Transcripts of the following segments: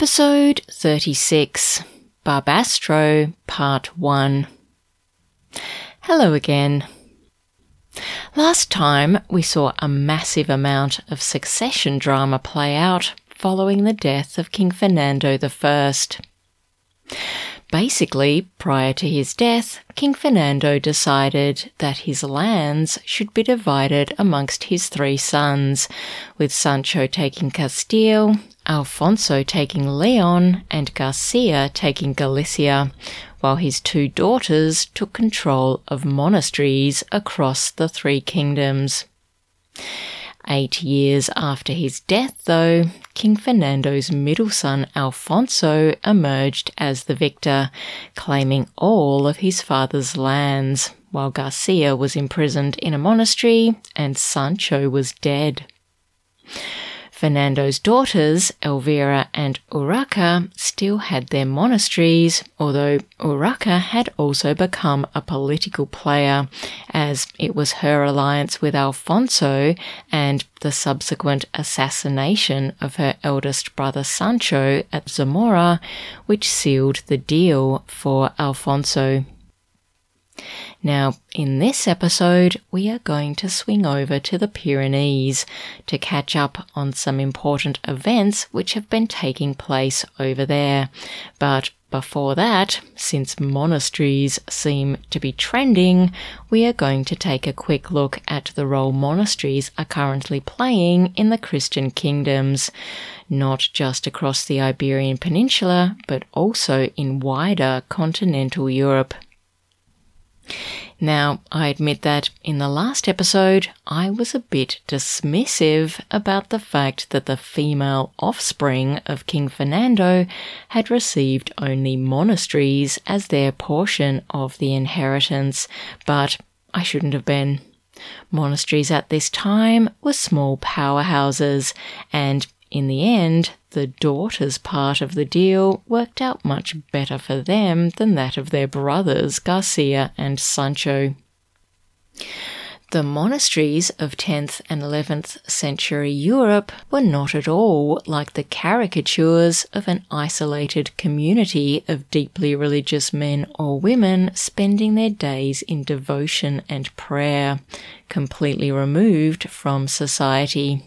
Episode 36 Barbastro Part 1. Hello again. Last time we saw a massive amount of succession drama play out following the death of King Fernando I. Basically, prior to his death, King Fernando decided that his lands should be divided amongst his three sons, with Sancho taking Castile, Alfonso taking Leon, and Garcia taking Galicia, while his two daughters took control of monasteries across the three kingdoms. Eight years after his death, though, King Fernando's middle son Alfonso emerged as the victor, claiming all of his father's lands, while Garcia was imprisoned in a monastery and Sancho was dead. Fernando's daughters, Elvira and Urraca, still had their monasteries, although Urraca had also become a political player, as it was her alliance with Alfonso and the subsequent assassination of her eldest brother Sancho at Zamora which sealed the deal for Alfonso. Now, in this episode, we are going to swing over to the Pyrenees to catch up on some important events which have been taking place over there. But before that, since monasteries seem to be trending, we are going to take a quick look at the role monasteries are currently playing in the Christian kingdoms, not just across the Iberian Peninsula, but also in wider continental Europe. Now, I admit that in the last episode, I was a bit dismissive about the fact that the female offspring of King Fernando had received only monasteries as their portion of the inheritance, but I shouldn't have been. Monasteries at this time were small powerhouses, and in the end, the daughter's part of the deal worked out much better for them than that of their brothers Garcia and Sancho. The monasteries of 10th and 11th century Europe were not at all like the caricatures of an isolated community of deeply religious men or women spending their days in devotion and prayer, completely removed from society.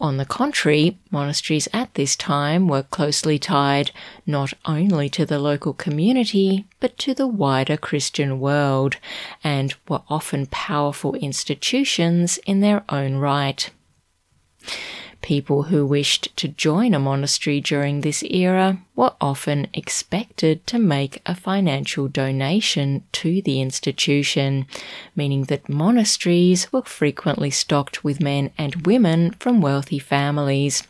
On the contrary, monasteries at this time were closely tied not only to the local community, but to the wider Christian world, and were often powerful institutions in their own right. People who wished to join a monastery during this era were often expected to make a financial donation to the institution, meaning that monasteries were frequently stocked with men and women from wealthy families.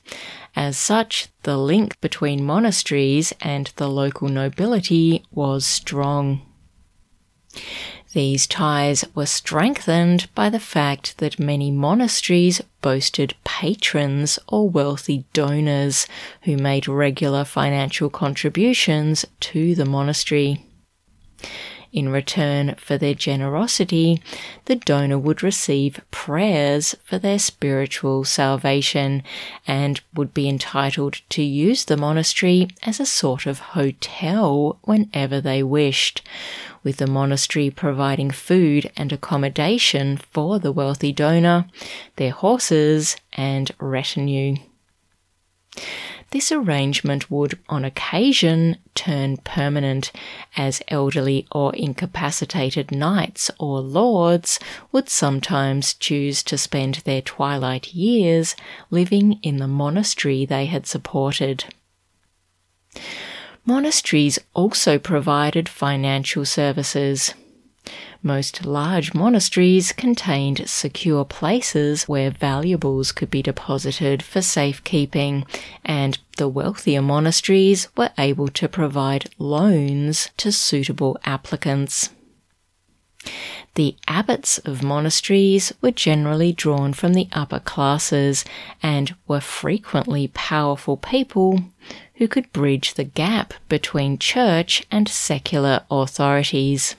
As such, the link between monasteries and the local nobility was strong. These ties were strengthened by the fact that many monasteries boasted patrons or wealthy donors who made regular financial contributions to the monastery. In return for their generosity, the donor would receive prayers for their spiritual salvation and would be entitled to use the monastery as a sort of hotel whenever they wished, with the monastery providing food and accommodation for the wealthy donor, their horses, and retinue. This arrangement would, on occasion, turn permanent, as elderly or incapacitated knights or lords would sometimes choose to spend their twilight years living in the monastery they had supported. Monasteries also provided financial services. Most large monasteries contained secure places where valuables could be deposited for safekeeping, and the wealthier monasteries were able to provide loans to suitable applicants. The abbots of monasteries were generally drawn from the upper classes and were frequently powerful people who could bridge the gap between church and secular authorities.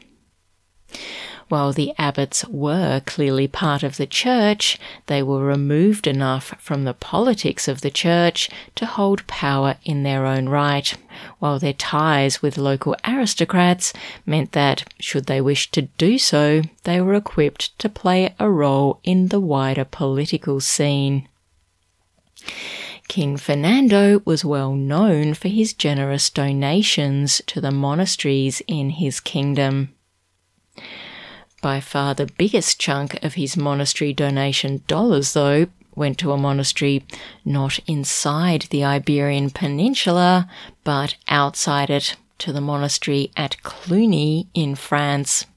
While the abbots were clearly part of the church, they were removed enough from the politics of the church to hold power in their own right, while their ties with local aristocrats meant that, should they wish to do so, they were equipped to play a role in the wider political scene. King Fernando was well known for his generous donations to the monasteries in his kingdom. By far the biggest chunk of his monastery donation dollars, though, went to a monastery not inside the Iberian Peninsula, but outside it, to the monastery at Cluny in France.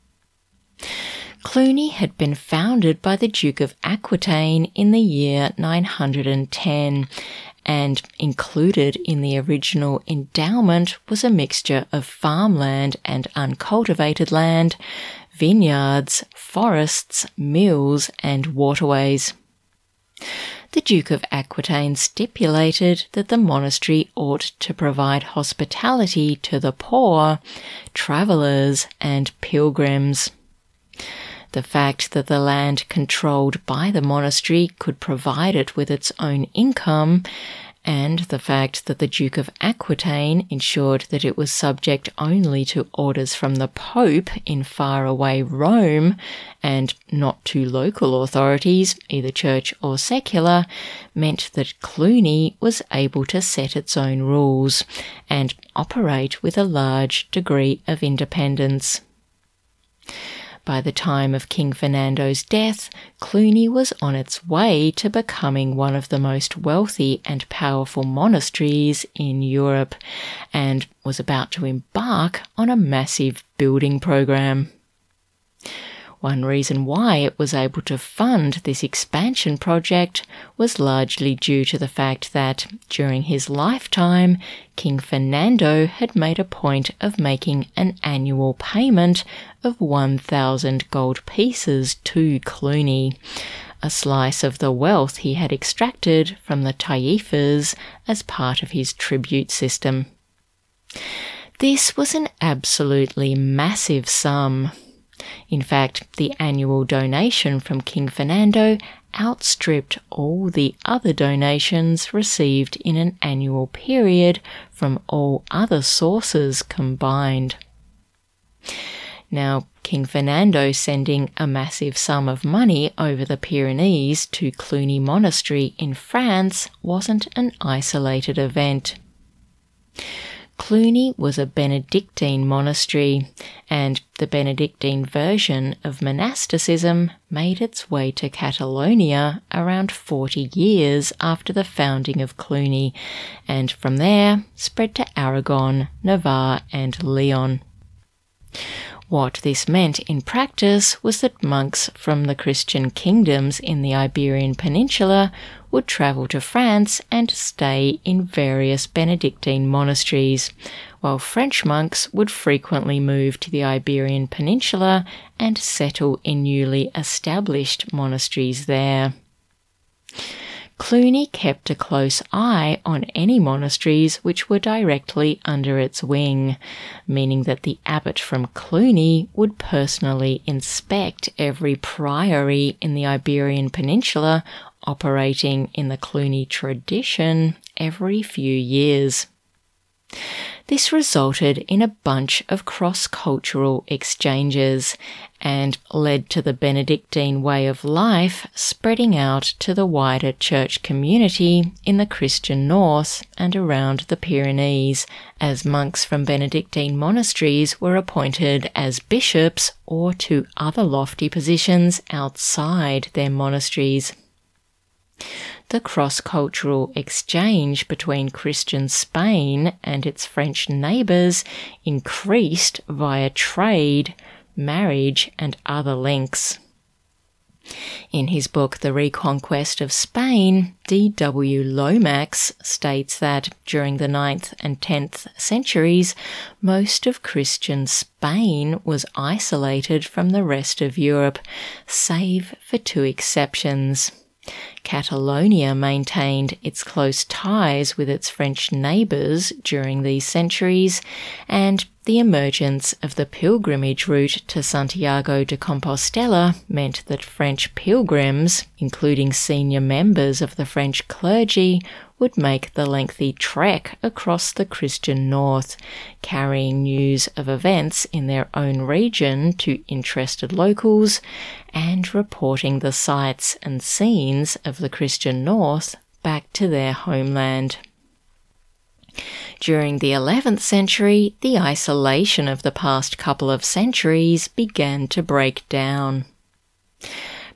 Cluny had been founded by the Duke of Aquitaine in the year 910, and included in the original endowment was a mixture of farmland and uncultivated land, vineyards, forests, mills, and waterways. The Duke of Aquitaine stipulated that the monastery ought to provide hospitality to the poor, travellers, and pilgrims. The fact that the land controlled by the monastery could provide it with its own income and the fact that the Duke of Aquitaine ensured that it was subject only to orders from the Pope in faraway Rome and not to local authorities, either church or secular, meant that Cluny was able to set its own rules and operate with a large degree of independence. By the time of King Fernando's death, Cluny was on its way to becoming one of the most wealthy and powerful monasteries in Europe and was about to embark on a massive building program. One reason why it was able to fund this expansion project was largely due to the fact that, during his lifetime, King Fernando had made a point of making an annual payment of 1,000 gold pieces to Cluny, a slice of the wealth he had extracted from the taifas as part of his tribute system. This was an absolutely massive sum in fact, the annual donation from King Fernando outstripped all the other donations received in an annual period from all other sources combined. Now, King Fernando sending a massive sum of money over the Pyrenees to Cluny Monastery in France wasn't an isolated event. Cluny was a Benedictine monastery, and the Benedictine version of monasticism made its way to Catalonia around 40 years after the founding of Cluny, and from there spread to Aragon, Navarre, and Leon. What this meant in practice was that monks from the Christian kingdoms in the Iberian Peninsula would travel to France and stay in various Benedictine monasteries, while French monks would frequently move to the Iberian Peninsula and settle in newly established monasteries there. Cluny kept a close eye on any monasteries which were directly under its wing, meaning that the abbot from Cluny would personally inspect every priory in the Iberian Peninsula operating in the Cluny tradition every few years. This resulted in a bunch of cross cultural exchanges and led to the Benedictine way of life spreading out to the wider church community in the Christian North and around the Pyrenees, as monks from Benedictine monasteries were appointed as bishops or to other lofty positions outside their monasteries the cross cultural exchange between Christian Spain and its French neighbours increased via trade, marriage, and other links. In his book, The Reconquest of Spain, D.W. Lomax states that during the 9th and 10th centuries, most of Christian Spain was isolated from the rest of Europe, save for two exceptions. Catalonia maintained its close ties with its French neighbours during these centuries, and the emergence of the pilgrimage route to Santiago de Compostela meant that French pilgrims, including senior members of the French clergy, would make the lengthy trek across the Christian north, carrying news of events in their own region to interested locals and reporting the sights and scenes of the Christian north back to their homeland. During the 11th century, the isolation of the past couple of centuries began to break down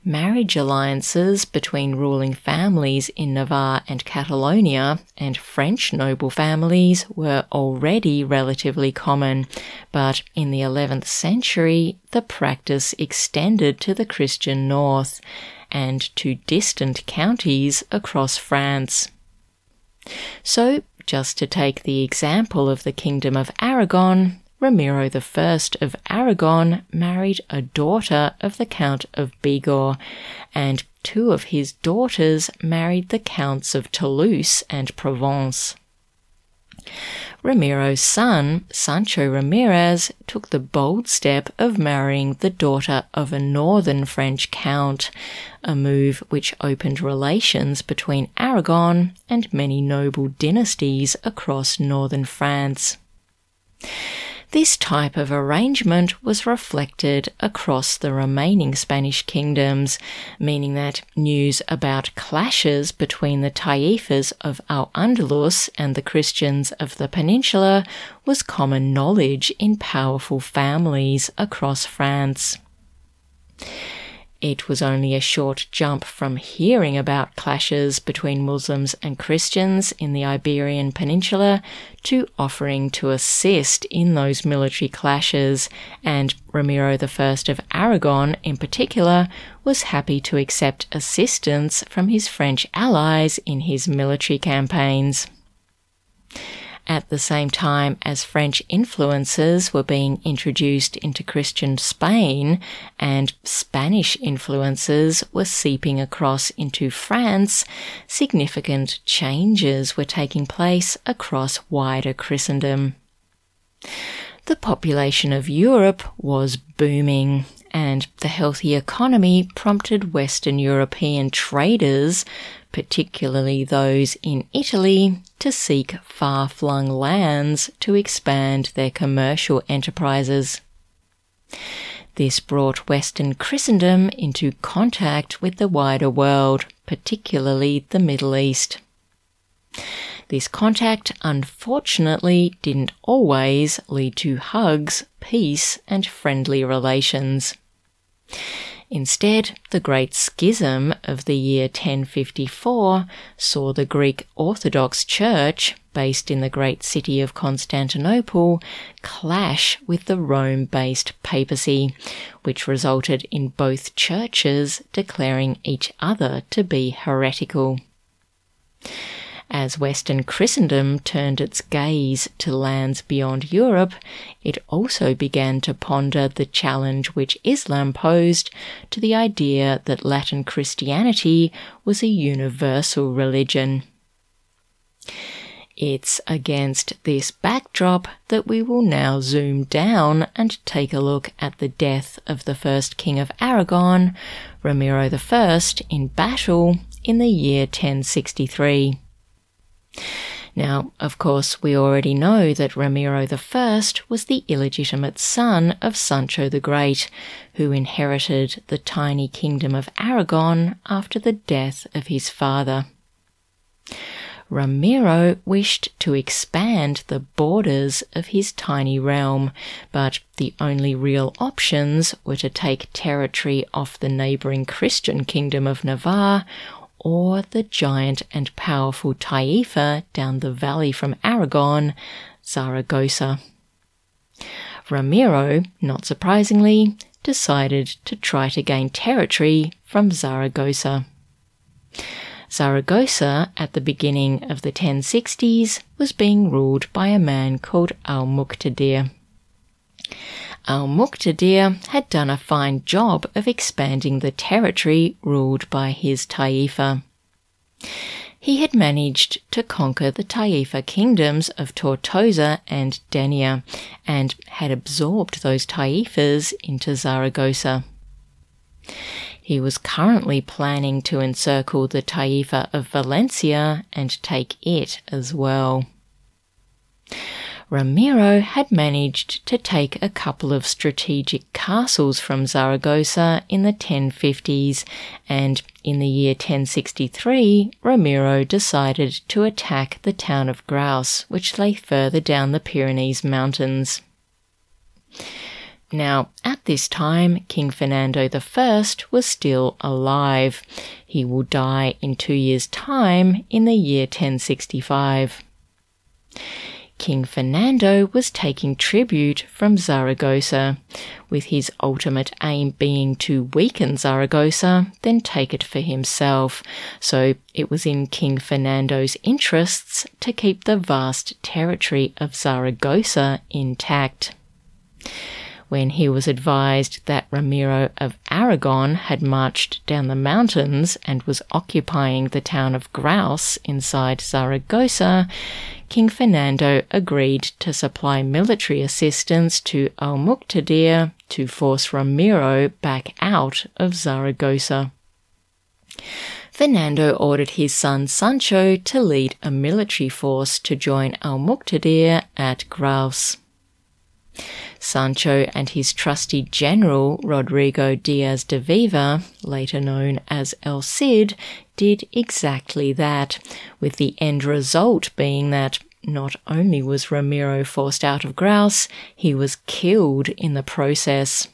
marriage alliances between ruling families in Navarre and Catalonia and French noble families were already relatively common, but in the 11th century the practice extended to the Christian north and to distant counties across France. So, just to take the example of the Kingdom of Aragon, Ramiro I of Aragon married a daughter of the Count of Bigorre, and two of his daughters married the Counts of Toulouse and Provence. Ramiro's son, Sancho Ramirez, took the bold step of marrying the daughter of a northern French count, a move which opened relations between Aragon and many noble dynasties across northern France. This type of arrangement was reflected across the remaining Spanish kingdoms, meaning that news about clashes between the Taifas of Al Andalus and the Christians of the peninsula was common knowledge in powerful families across France. It was only a short jump from hearing about clashes between Muslims and Christians in the Iberian Peninsula to offering to assist in those military clashes, and Ramiro I of Aragon, in particular, was happy to accept assistance from his French allies in his military campaigns at the same time as French influences were being introduced into Christian Spain and Spanish influences were seeping across into France, significant changes were taking place across wider Christendom. The population of Europe was booming and the healthy economy prompted Western European traders particularly those in Italy, to seek far flung lands to expand their commercial enterprises. This brought Western Christendom into contact with the wider world, particularly the Middle East. This contact, unfortunately, didn't always lead to hugs, peace, and friendly relations. Instead, the Great Schism of the year 1054 saw the Greek Orthodox Church, based in the great city of Constantinople, clash with the Rome based papacy, which resulted in both churches declaring each other to be heretical. As Western Christendom turned its gaze to lands beyond Europe, it also began to ponder the challenge which Islam posed to the idea that Latin Christianity was a universal religion. It's against this backdrop that we will now zoom down and take a look at the death of the first king of Aragon, Ramiro I, in battle in the year 1063. Now, of course, we already know that Ramiro I was the illegitimate son of Sancho the Great, who inherited the tiny kingdom of Aragon after the death of his father. Ramiro wished to expand the borders of his tiny realm, but the only real options were to take territory off the neighbouring Christian kingdom of Navarre or the giant and powerful Taifa down the valley from Aragon, Zaragoza. Ramiro, not surprisingly, decided to try to gain territory from Zaragoza. Zaragoza, at the beginning of the 1060s, was being ruled by a man called Al Muqtadir. Al Muqtadir had done a fine job of expanding the territory ruled by his Taifa. He had managed to conquer the Taifa kingdoms of Tortosa and Denia and had absorbed those Taifas into Zaragoza. He was currently planning to encircle the Taifa of Valencia and take it as well. Ramiro had managed to take a couple of strategic castles from Zaragoza in the 1050s, and in the year 1063, Ramiro decided to attack the town of Graus, which lay further down the Pyrenees Mountains. Now, at this time, King Fernando I was still alive. He will die in two years' time in the year 1065. King Fernando was taking tribute from Zaragoza, with his ultimate aim being to weaken Zaragoza, then take it for himself. So it was in King Fernando's interests to keep the vast territory of Zaragoza intact when he was advised that Ramiro of Aragon had marched down the mountains and was occupying the town of Graus inside Zaragoza, King Fernando agreed to supply military assistance to Al Muqtadir to force Ramiro back out of Zaragoza. Fernando ordered his son Sancho to lead a military force to join Al Muqtadir at Graus. Sancho and his trusty general Rodrigo Diaz de Vivar, later known as El Cid, did exactly that, with the end result being that not only was Ramiro forced out of Graus, he was killed in the process.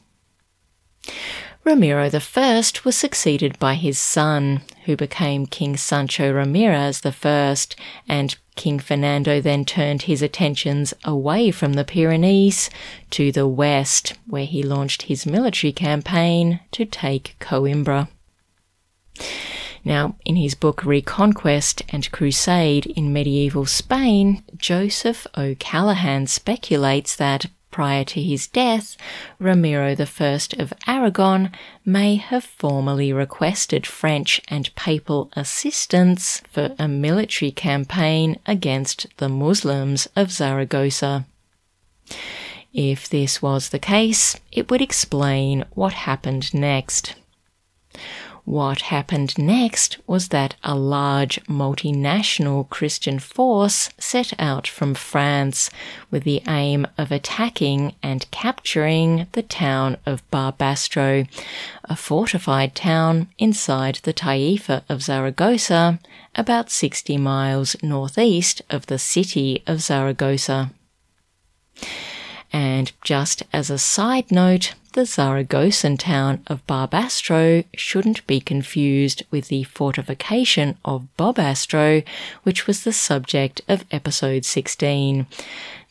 Ramiro I was succeeded by his son, who became King Sancho Ramirez I, and King Fernando then turned his attentions away from the Pyrenees to the west, where he launched his military campaign to take Coimbra. Now, in his book Reconquest and Crusade in Medieval Spain, Joseph O'Callaghan speculates that Prior to his death, Ramiro I of Aragon may have formally requested French and papal assistance for a military campaign against the Muslims of Zaragoza. If this was the case, it would explain what happened next. What happened next was that a large multinational Christian force set out from France with the aim of attacking and capturing the town of Barbastro, a fortified town inside the Taifa of Zaragoza, about 60 miles northeast of the city of Zaragoza. And just as a side note, the Zaragozan town of Barbastro shouldn't be confused with the fortification of Bobastro, which was the subject of episode 16.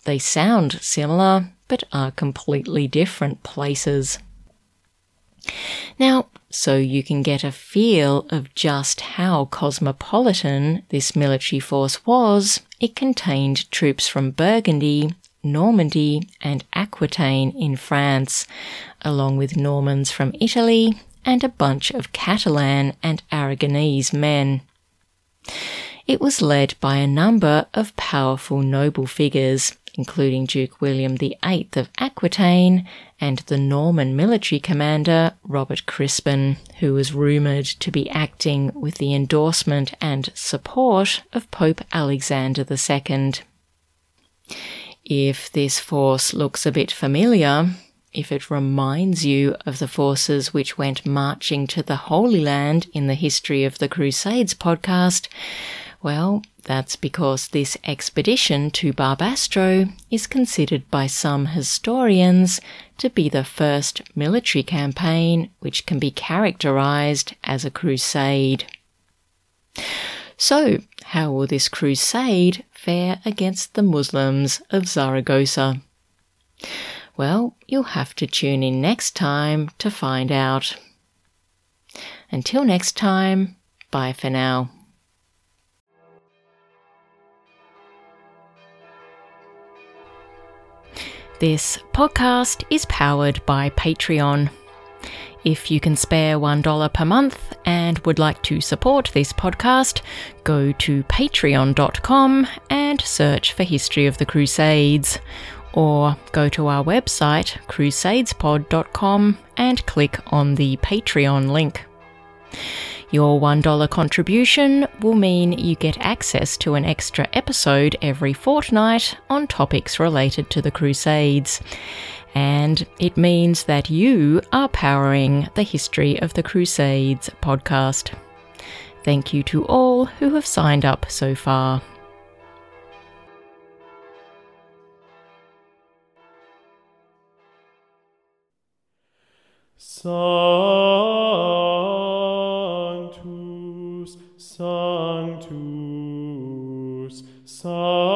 They sound similar, but are completely different places. Now, so you can get a feel of just how cosmopolitan this military force was, it contained troops from Burgundy, Normandy, and Aquitaine in France, along with Normans from Italy and a bunch of Catalan and Aragonese men. It was led by a number of powerful noble figures, including Duke William VIII of Aquitaine and the Norman military commander Robert Crispin, who was rumoured to be acting with the endorsement and support of Pope Alexander II. If this force looks a bit familiar, if it reminds you of the forces which went marching to the Holy Land in the History of the Crusades podcast, well, that's because this expedition to Barbastro is considered by some historians to be the first military campaign which can be characterized as a crusade. So, how will this crusade fare against the Muslims of Zaragoza? Well, you'll have to tune in next time to find out. Until next time, bye for now. This podcast is powered by Patreon. If you can spare $1 per month and would like to support this podcast, go to patreon.com and search for History of the Crusades. Or go to our website, crusadespod.com, and click on the Patreon link. Your $1 contribution will mean you get access to an extra episode every fortnight on topics related to the Crusades and it means that you are powering the History of the Crusades podcast. Thank you to all who have signed up so far. Sanctus, Sanctus, Sanctus.